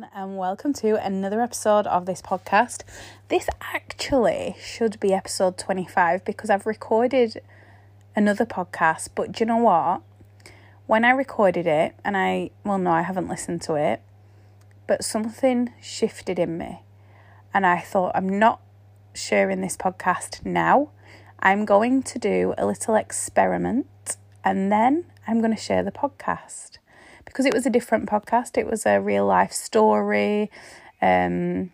everyone, and welcome to another episode of this podcast. This actually should be episode 25 because I've recorded another podcast, but do you know what? When I recorded it, and I, well, no, I haven't listened to it, but something shifted in me, and I thought, I'm not sharing this podcast now. I'm going to do a little experiment, and then I'm going to share the podcast because it was a different podcast. It was a real life story, um,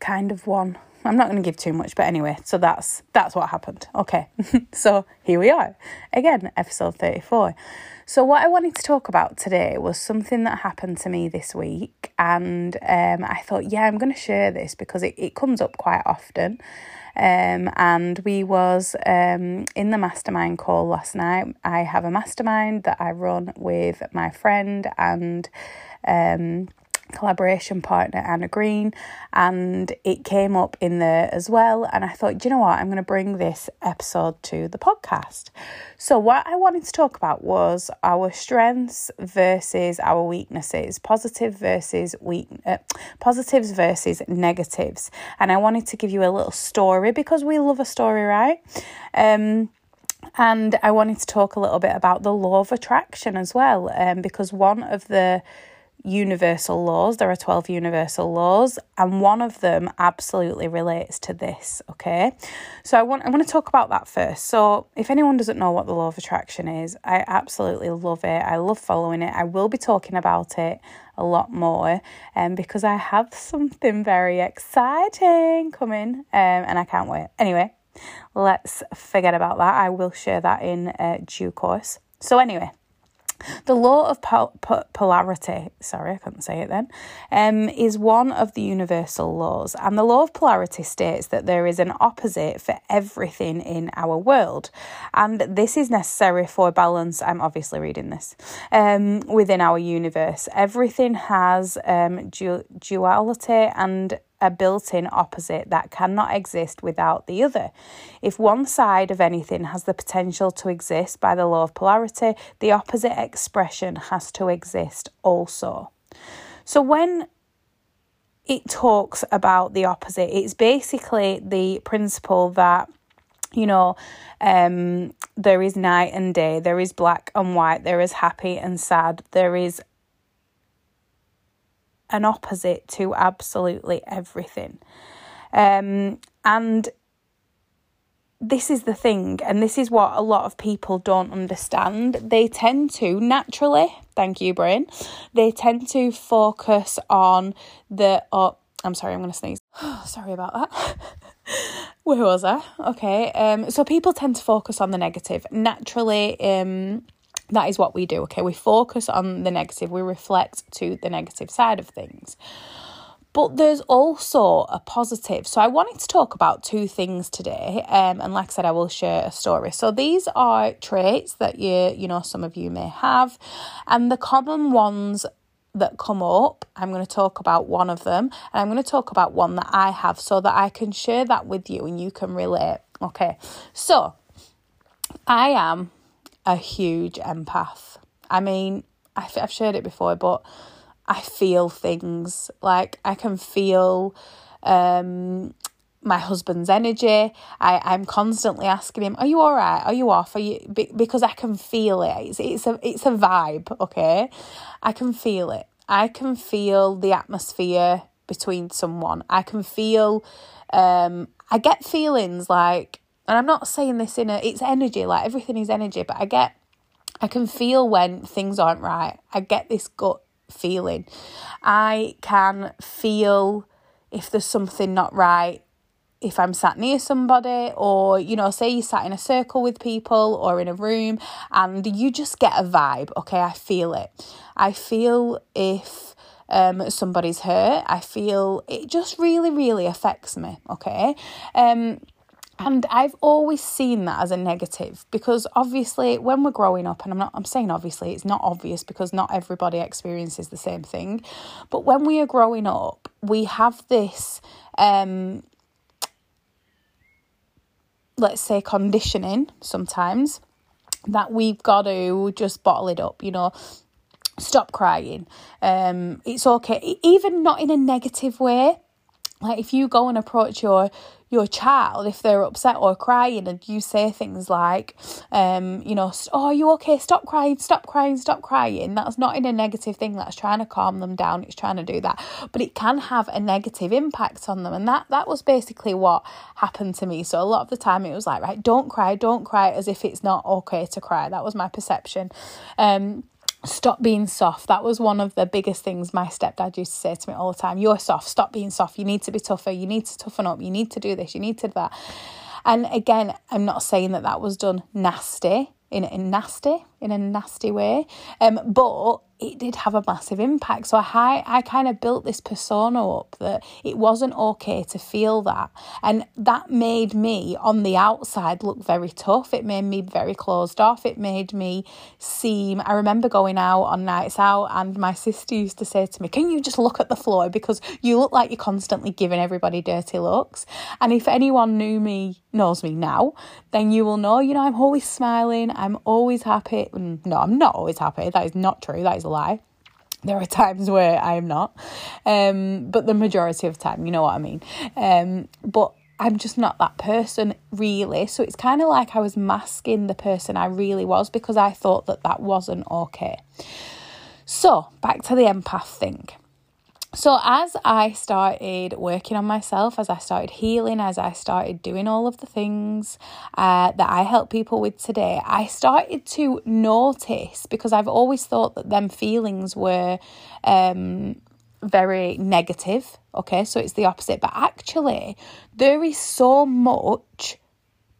kind of one. I'm not going to give too much, but anyway, so that's that's what happened. Okay, so here we are again, episode 34. So what I wanted to talk about today was something that happened to me this week, and um, I thought, yeah, I'm going to share this because it, it comes up quite often. Um, and we was um, in the mastermind call last night. I have a mastermind that I run with my friend and um, collaboration partner Anna Green, and it came up in there as well. And I thought, you know what, I'm going to bring this episode to the podcast. So, what I wanted to talk about was our strengths versus our weaknesses, positive versus weak, uh, positives versus negatives. And I wanted to give you a little story because we love a story, right? Um, and I wanted to talk a little bit about the law of attraction as well, um, because one of the universal laws. There are 12 universal laws, and one of them absolutely relates to this, okay? So I want I want to talk about that first. So, if anyone doesn't know what the law of attraction is, I absolutely love it. I love following it. I will be talking about it a lot more um, because I have something very exciting coming um, and I can't wait. Anyway, let's forget about that. I will share that in uh, due course. So, anyway, the law of pol- polarity, sorry, I couldn't say it then, um, is one of the universal laws. And the law of polarity states that there is an opposite for everything in our world. And this is necessary for balance. I'm obviously reading this um, within our universe. Everything has um, du- duality and a built in opposite that cannot exist without the other. If one side of anything has the potential to exist by the law of polarity, the opposite expression has to exist also. So when it talks about the opposite, it's basically the principle that you know, um, there is night and day, there is black and white, there is happy and sad, there is an opposite to absolutely everything. Um, and this is the thing, and this is what a lot of people don't understand. They tend to naturally, thank you, brain, they tend to focus on the. Oh, I'm sorry, I'm going to sneeze. sorry about that. Where was I? Okay. Um. So people tend to focus on the negative. Naturally, um, that is what we do, okay? We focus on the negative, we reflect to the negative side of things. But there's also a positive. So I wanted to talk about two things today. Um, and like I said, I will share a story. So these are traits that you, you know, some of you may have. And the common ones that come up, I'm going to talk about one of them. And I'm going to talk about one that I have so that I can share that with you and you can relate. Okay. So I am a huge empath. I mean, I've shared it before, but I feel things. Like I can feel um, my husband's energy. I, I'm constantly asking him, "Are you all right? Are you off? Are you?" because I can feel it. It's it's a it's a vibe. Okay, I can feel it. I can feel the atmosphere between someone. I can feel. Um, I get feelings like and I'm not saying this in a, it's energy, like everything is energy, but I get, I can feel when things aren't right. I get this gut feeling. I can feel if there's something not right if I'm sat near somebody, or you know, say you sat in a circle with people or in a room and you just get a vibe, okay? I feel it. I feel if um, somebody's hurt, I feel it just really, really affects me, okay? Um, and I've always seen that as a negative because obviously when we're growing up, and I'm not I'm saying obviously it's not obvious because not everybody experiences the same thing. But when we are growing up, we have this um let's say conditioning sometimes that we've got to just bottle it up, you know, stop crying Um, it's okay, even not in a negative way. Like if you go and approach your your child if they're upset or crying and you say things like um you know oh are you okay? Stop crying stop crying stop crying. That's not in a negative thing that's trying to calm them down it's trying to do that. But it can have a negative impact on them and that that was basically what happened to me. So a lot of the time it was like right don't cry don't cry as if it's not okay to cry. That was my perception. Um stop being soft. That was one of the biggest things my stepdad used to say to me all the time. You're soft. Stop being soft. You need to be tougher. You need to toughen up. You need to do this. You need to do that. And again, I'm not saying that that was done nasty in in nasty in a nasty way, um, but it did have a massive impact. So I I kind of built this persona up that it wasn't okay to feel that. And that made me on the outside look very tough. It made me very closed off. It made me seem I remember going out on nights out and my sister used to say to me, Can you just look at the floor? Because you look like you're constantly giving everybody dirty looks. And if anyone knew me knows me now, then you will know, you know, I'm always smiling, I'm always happy. No, I'm not always happy. That is not true. That is a lie. There are times where I am not, um, but the majority of time, you know what I mean. Um, but I'm just not that person really. So it's kind of like I was masking the person I really was because I thought that that wasn't okay. So back to the empath thing. So, as I started working on myself, as I started healing, as I started doing all of the things uh, that I help people with today, I started to notice because I've always thought that them feelings were um, very negative. Okay, so it's the opposite, but actually, there is so much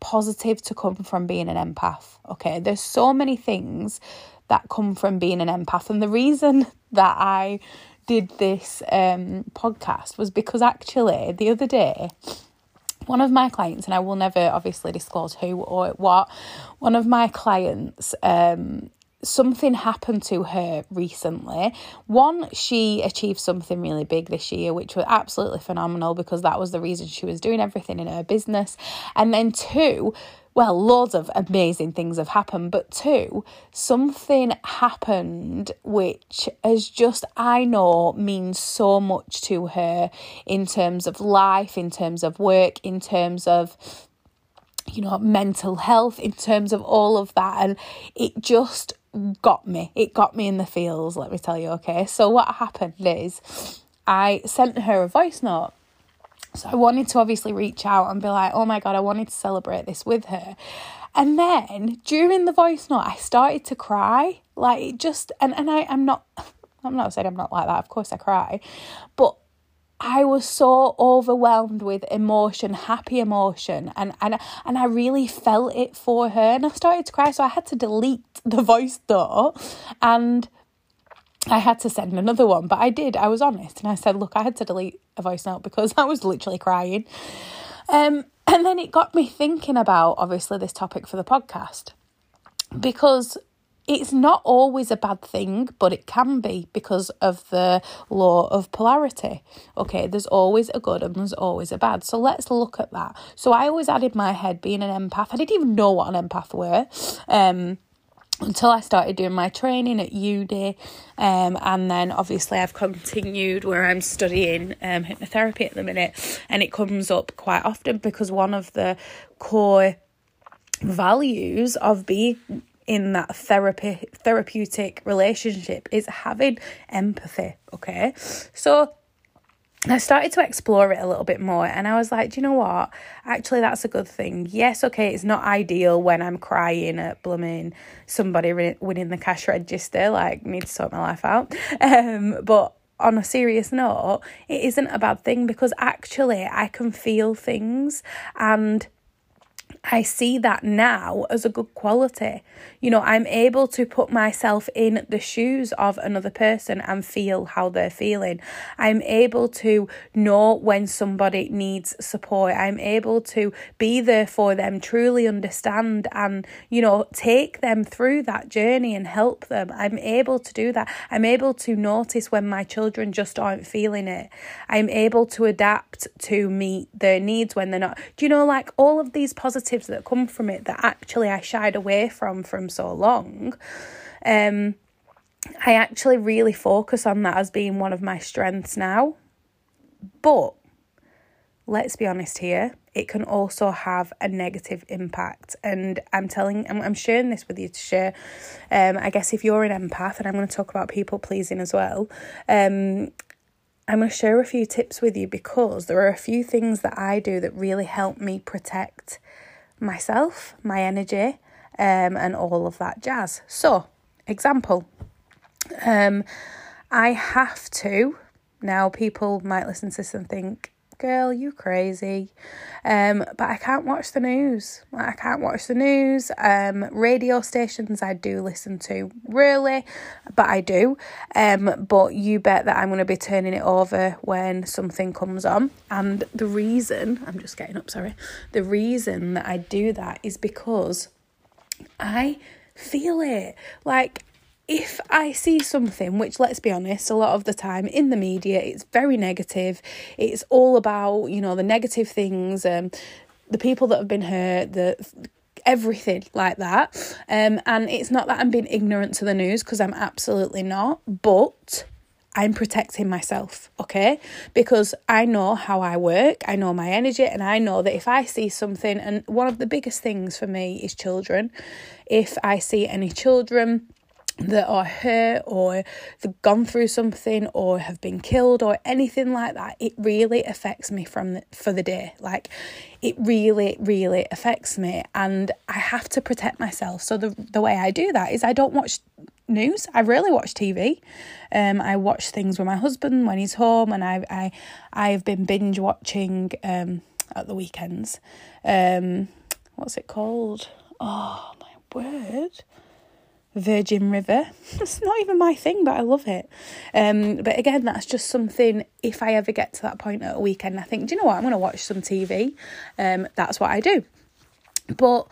positive to come from being an empath. Okay, there's so many things that come from being an empath, and the reason that I did this um, podcast was because actually the other day, one of my clients, and I will never obviously disclose who or what, one of my clients, um, something happened to her recently. One, she achieved something really big this year, which was absolutely phenomenal because that was the reason she was doing everything in her business. And then two, well, loads of amazing things have happened, but two, something happened which has just, I know, means so much to her in terms of life, in terms of work, in terms of you know, mental health, in terms of all of that. And it just got me. It got me in the feels, let me tell you, okay? So, what happened is I sent her a voice note so I wanted to obviously reach out and be like, oh my God, I wanted to celebrate this with her. And then during the voice note, I started to cry. Like it just, and, and I, I'm not, I'm not saying I'm not like that. Of course I cry. But I was so overwhelmed with emotion, happy emotion, and, and and I really felt it for her, and I started to cry. So I had to delete the voice note, and I had to send another one, but I did. I was honest and I said, look, I had to delete a voice note because I was literally crying. Um, and then it got me thinking about obviously this topic for the podcast because it's not always a bad thing, but it can be because of the law of polarity. Okay, there's always a good and there's always a bad. So let's look at that. So I always in my head being an empath. I didn't even know what an empath were. Um, until I started doing my training at uni. Um, and then obviously I've continued where I'm studying um, hypnotherapy at the minute, and it comes up quite often because one of the core values of being in that therapy therapeutic relationship is having empathy okay so I started to explore it a little bit more and I was like, do you know what? Actually, that's a good thing. Yes, okay, it's not ideal when I'm crying at blooming somebody winning the cash register, like, need to sort my life out. Um, but on a serious note, it isn't a bad thing because actually I can feel things and I see that now as a good quality. You know, I'm able to put myself in the shoes of another person and feel how they're feeling. I'm able to know when somebody needs support. I'm able to be there for them, truly understand and, you know, take them through that journey and help them. I'm able to do that. I'm able to notice when my children just aren't feeling it. I'm able to adapt to meet their needs when they're not. Do you know, like all of these positive positives that come from it that actually I shied away from from so long. Um, I actually really focus on that as being one of my strengths now. But let's be honest here, it can also have a negative impact. And I'm telling, I'm, I'm sharing this with you to share. Um, I guess if you're an empath, and I'm going to talk about people pleasing as well, um, I'm going to share a few tips with you because there are a few things that I do that really help me protect myself, my energy, um, and all of that jazz. So, example, um, I have to. Now, people might listen to this and think, girl, you crazy. Um, but I can't watch the news. I can't watch the news. Um, radio stations I do listen to, really, but I do. Um, but you bet that I'm going to be turning it over when something comes on. And the reason, I'm just getting up, sorry. The reason that I do that is because I feel it. Like, if I see something, which let's be honest, a lot of the time in the media, it's very negative. It's all about, you know, the negative things, um, the people that have been hurt, the everything like that. Um, and it's not that I'm being ignorant to the news because I'm absolutely not, but I'm protecting myself, okay? Because I know how I work, I know my energy, and I know that if I see something, and one of the biggest things for me is children, if I see any children, that are hurt or they've gone through something or have been killed or anything like that it really affects me from the, for the day. Like it really really affects me and i have to protect myself. So the the way i do that is i don't watch news. I rarely watch tv um i watch things with my husband when he's home and i i i've been binge watching um at the weekends. Um what's it called? Oh my word Virgin River. It's not even my thing, but I love it. Um, but again, that's just something. If I ever get to that point at a weekend, I think, do you know what? I'm going to watch some TV. Um, that's what I do. But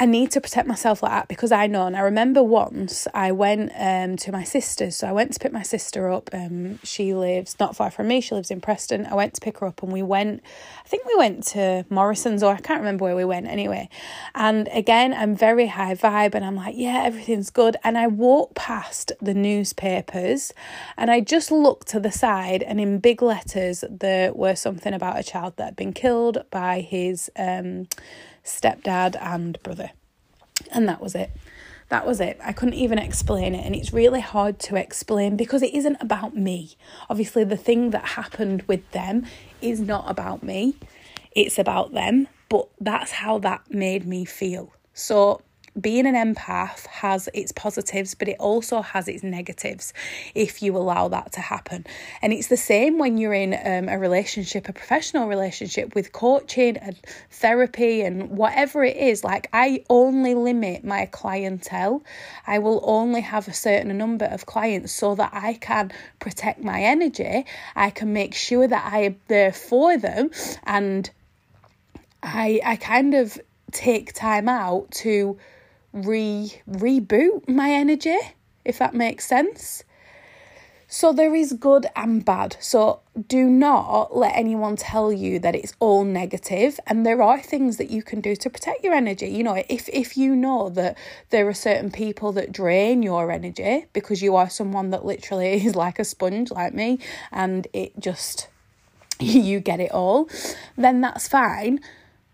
I need to protect myself like that because I know. And I remember once I went um, to my sister's. So I went to pick my sister up. Um, she lives not far from me. She lives in Preston. I went to pick her up and we went, I think we went to Morrison's or I can't remember where we went anyway. And again, I'm very high vibe and I'm like, yeah, everything's good. And I walked past the newspapers and I just looked to the side and in big letters there were something about a child that had been killed by his um, stepdad and brother. And that was it. That was it. I couldn't even explain it. And it's really hard to explain because it isn't about me. Obviously, the thing that happened with them is not about me, it's about them. But that's how that made me feel. So being an empath has its positives, but it also has its negatives if you allow that to happen. And it's the same when you're in um, a relationship, a professional relationship with coaching and therapy and whatever it is. Like, I only limit my clientele, I will only have a certain number of clients so that I can protect my energy. I can make sure that I am there for them and I I kind of take time out to re reboot my energy, if that makes sense. So there is good and bad. So do not let anyone tell you that it's all negative and there are things that you can do to protect your energy. You know, if if you know that there are certain people that drain your energy because you are someone that literally is like a sponge like me and it just you get it all, then that's fine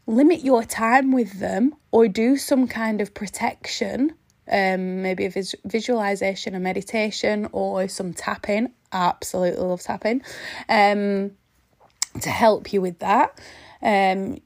limit your time with them or do some kind of protection um maybe a vis- visualization or meditation or some tapping absolutely love tapping um to help you with that um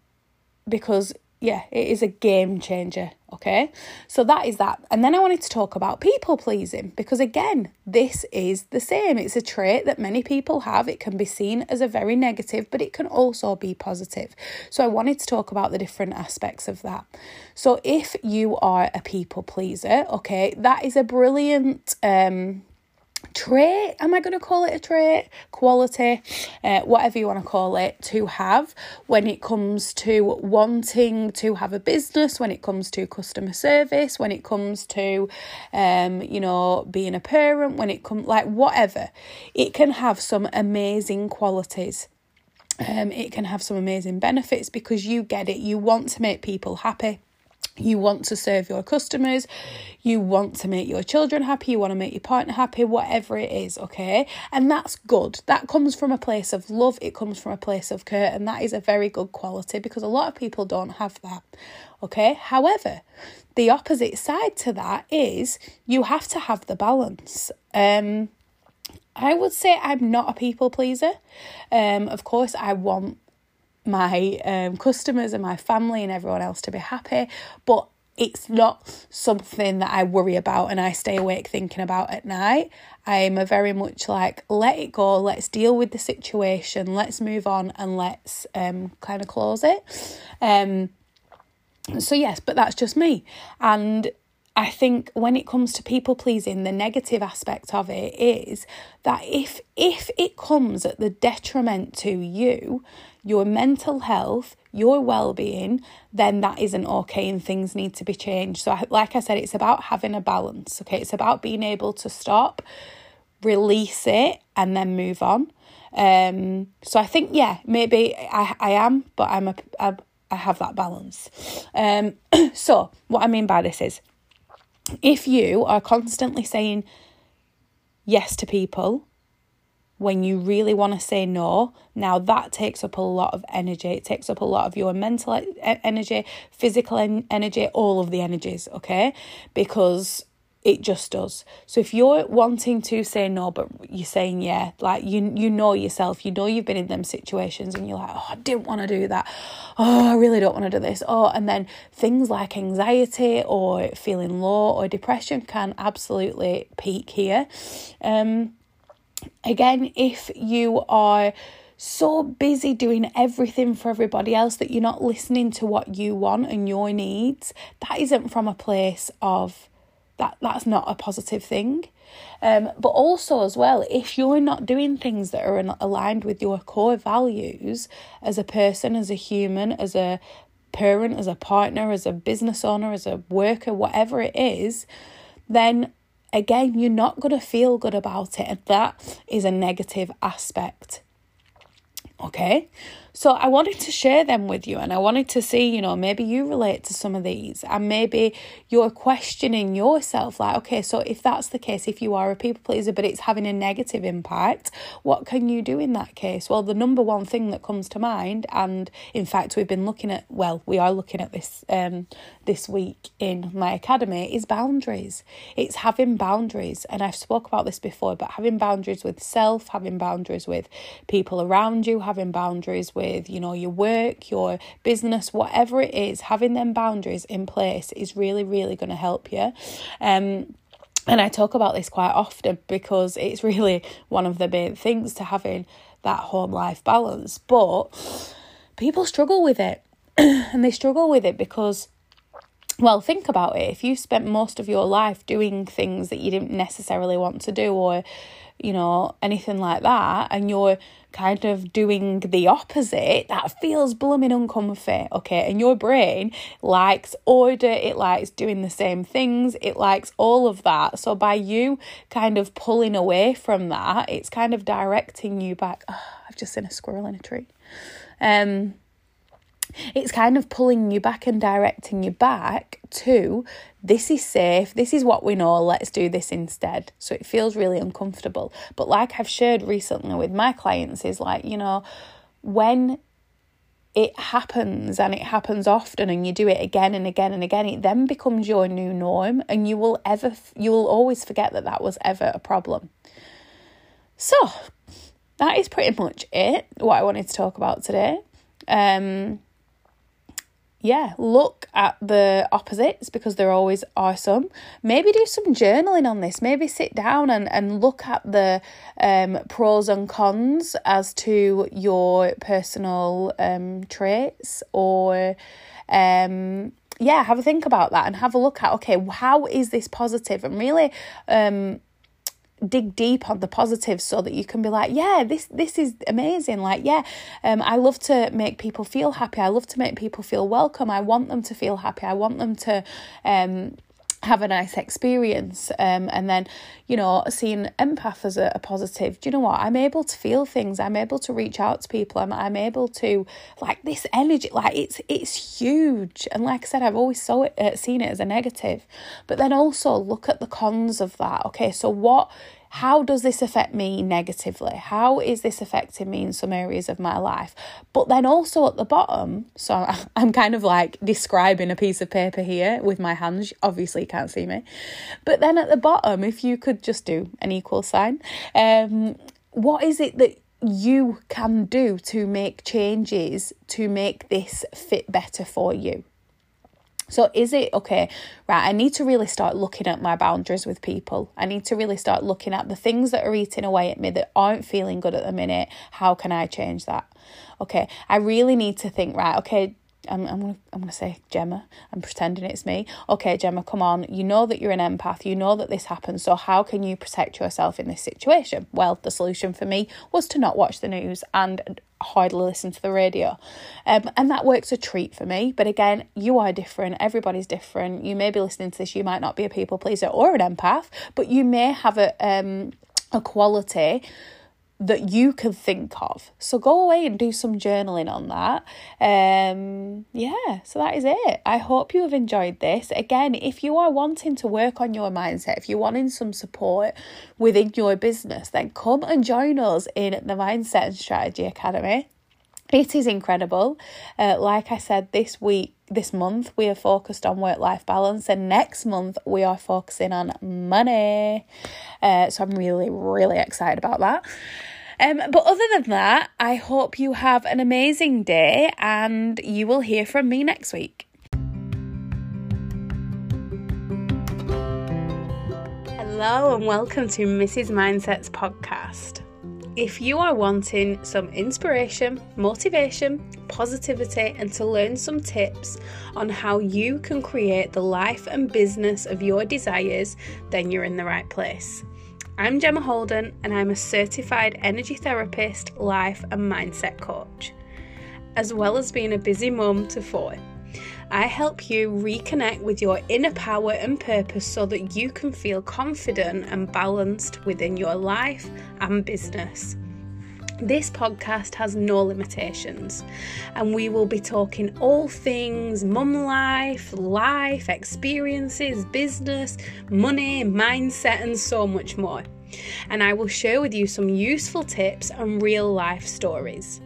because yeah, it is a game changer. Okay, so that is that. And then I wanted to talk about people pleasing because, again, this is the same. It's a trait that many people have. It can be seen as a very negative, but it can also be positive. So I wanted to talk about the different aspects of that. So if you are a people pleaser, okay, that is a brilliant um trait am i going to call it a trait? Quality uh, whatever you want to call it to have when it comes to wanting to have a business when it comes to customer service when it comes to um you know being a parent when it comes like whatever. It can have some amazing qualities. Um, it can have some amazing benefits because you get it. You want to make people happy you want to serve your customers, you want to make your children happy, you want to make your partner happy, whatever it is, okay? And that's good. That comes from a place of love, it comes from a place of care, and that is a very good quality because a lot of people don't have that, okay? However, the opposite side to that is you have to have the balance. Um, I would say I'm not a people pleaser. Um, of course, I want my um, customers and my family and everyone else to be happy, but it's not something that I worry about and I stay awake thinking about at night. I'm a very much like, let it go, let's deal with the situation, let's move on and let's um, kind of close it. Um, so, yes, but that's just me. And I think when it comes to people pleasing, the negative aspect of it is that if if it comes at the detriment to you, your mental health, your well-being, then that isn't okay and things need to be changed. So like I said, it's about having a balance, okay? It's about being able to stop, release it and then move on. Um so I think yeah, maybe I I am, but I'm a, a I have that balance. Um so what I mean by this is if you are constantly saying yes to people when you really want to say no, now that takes up a lot of energy. It takes up a lot of your mental energy, physical energy, all of the energies, okay? Because it just does. So if you're wanting to say no, but you're saying yeah, like you you know yourself, you know you've been in them situations, and you're like, oh, I didn't want to do that. Oh, I really don't want to do this. Oh, and then things like anxiety or feeling low or depression can absolutely peak here. Um, again, if you are so busy doing everything for everybody else that you're not listening to what you want and your needs, that isn't from a place of that that's not a positive thing. Um, but also as well, if you're not doing things that are aligned with your core values as a person, as a human, as a parent, as a partner, as a business owner, as a worker, whatever it is, then again, you're not going to feel good about it. And that is a negative aspect. Okay, so I wanted to share them with you and I wanted to see, you know, maybe you relate to some of these and maybe you're questioning yourself like, okay, so if that's the case, if you are a people pleaser but it's having a negative impact, what can you do in that case? Well, the number one thing that comes to mind, and in fact, we've been looking at, well, we are looking at this um, this week in my academy, is boundaries. It's having boundaries. And I've spoke about this before, but having boundaries with self, having boundaries with people around you, having boundaries with with, you know, your work, your business, whatever it is, having them boundaries in place is really, really going to help you. Um, and I talk about this quite often because it's really one of the main things to having that home life balance. But people struggle with it. and they struggle with it because well, think about it. If you spent most of your life doing things that you didn't necessarily want to do, or, you know, anything like that, and you're kind of doing the opposite, that feels blooming uncomfy, okay? And your brain likes order, it likes doing the same things, it likes all of that. So by you kind of pulling away from that, it's kind of directing you back. Oh, I've just seen a squirrel in a tree. Um, it's kind of pulling you back and directing you back to this is safe, this is what we know, let's do this instead. So it feels really uncomfortable. But like I've shared recently with my clients, is like, you know, when it happens and it happens often and you do it again and again and again it then becomes your new norm and you will ever you will always forget that that was ever a problem so that is pretty much it what i wanted to talk about today um yeah, look at the opposites because there always are some. Maybe do some journaling on this. Maybe sit down and, and look at the um, pros and cons as to your personal um, traits or um, yeah, have a think about that and have a look at okay, how is this positive and really um dig deep on the positives so that you can be like yeah this this is amazing. Like yeah um i love to make people feel happy. I love to make people feel welcome. I want them to feel happy. I want them to um have a nice experience um, and then you know seeing empath as a, a, positive. Do you know what? I'm able to feel things. I'm able to reach out to people. I'm, I'm able to like this energy like it's it's huge. And like i said i've always saw it uh, seen it as a negative. But then also look at the cons of that. Okay so what how does this affect me negatively? How is this affecting me in some areas of my life? But then also at the bottom, so I'm kind of like describing a piece of paper here with my hands. Obviously, you can't see me. But then at the bottom, if you could just do an equal sign, um, what is it that you can do to make changes to make this fit better for you? So, is it okay, right? I need to really start looking at my boundaries with people. I need to really start looking at the things that are eating away at me that aren't feeling good at the minute. How can I change that? Okay, I really need to think, right? Okay, I'm, I'm gonna I'm gonna say Gemma. I'm pretending it's me. Okay, Gemma, come on. You know that you're an empath. You know that this happens. So how can you protect yourself in this situation? Well, the solution for me was to not watch the news and hardly listen to the radio, um, and that works a treat for me. But again, you are different. Everybody's different. You may be listening to this. You might not be a people pleaser or an empath, but you may have a um a quality that you can think of. So go away and do some journaling on that. Um, yeah, so that is it. I hope you have enjoyed this. Again, if you are wanting to work on your mindset, if you're wanting some support within your business, then come and join us in the Mindset and Strategy Academy. It is incredible. Uh, like I said, this week, this month, we are focused on work life balance, and next month, we are focusing on money. Uh, so I'm really, really excited about that. Um, but other than that, I hope you have an amazing day and you will hear from me next week. Hello, and welcome to Mrs. Mindset's podcast. If you are wanting some inspiration, motivation, positivity, and to learn some tips on how you can create the life and business of your desires, then you're in the right place. I'm Gemma Holden, and I'm a certified energy therapist, life, and mindset coach, as well as being a busy mum to four. I help you reconnect with your inner power and purpose so that you can feel confident and balanced within your life and business. This podcast has no limitations, and we will be talking all things mum life, life, experiences, business, money, mindset, and so much more. And I will share with you some useful tips and real life stories.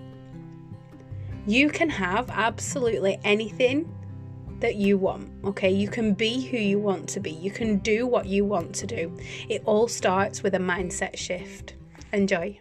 You can have absolutely anything that you want, okay? You can be who you want to be, you can do what you want to do. It all starts with a mindset shift. Enjoy.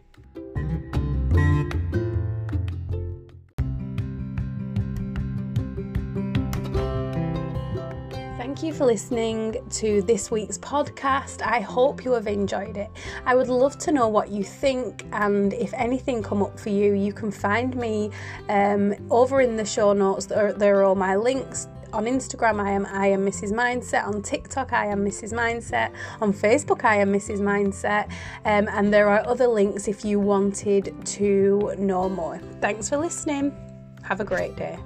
Thank you for listening to this week's podcast. I hope you have enjoyed it. I would love to know what you think, and if anything come up for you, you can find me um, over in the show notes. There, there are all my links on Instagram, I am I am Mrs. Mindset. On TikTok, I am Mrs. Mindset. On Facebook, I am Mrs. Mindset. Um, and there are other links if you wanted to know more. Thanks for listening. Have a great day.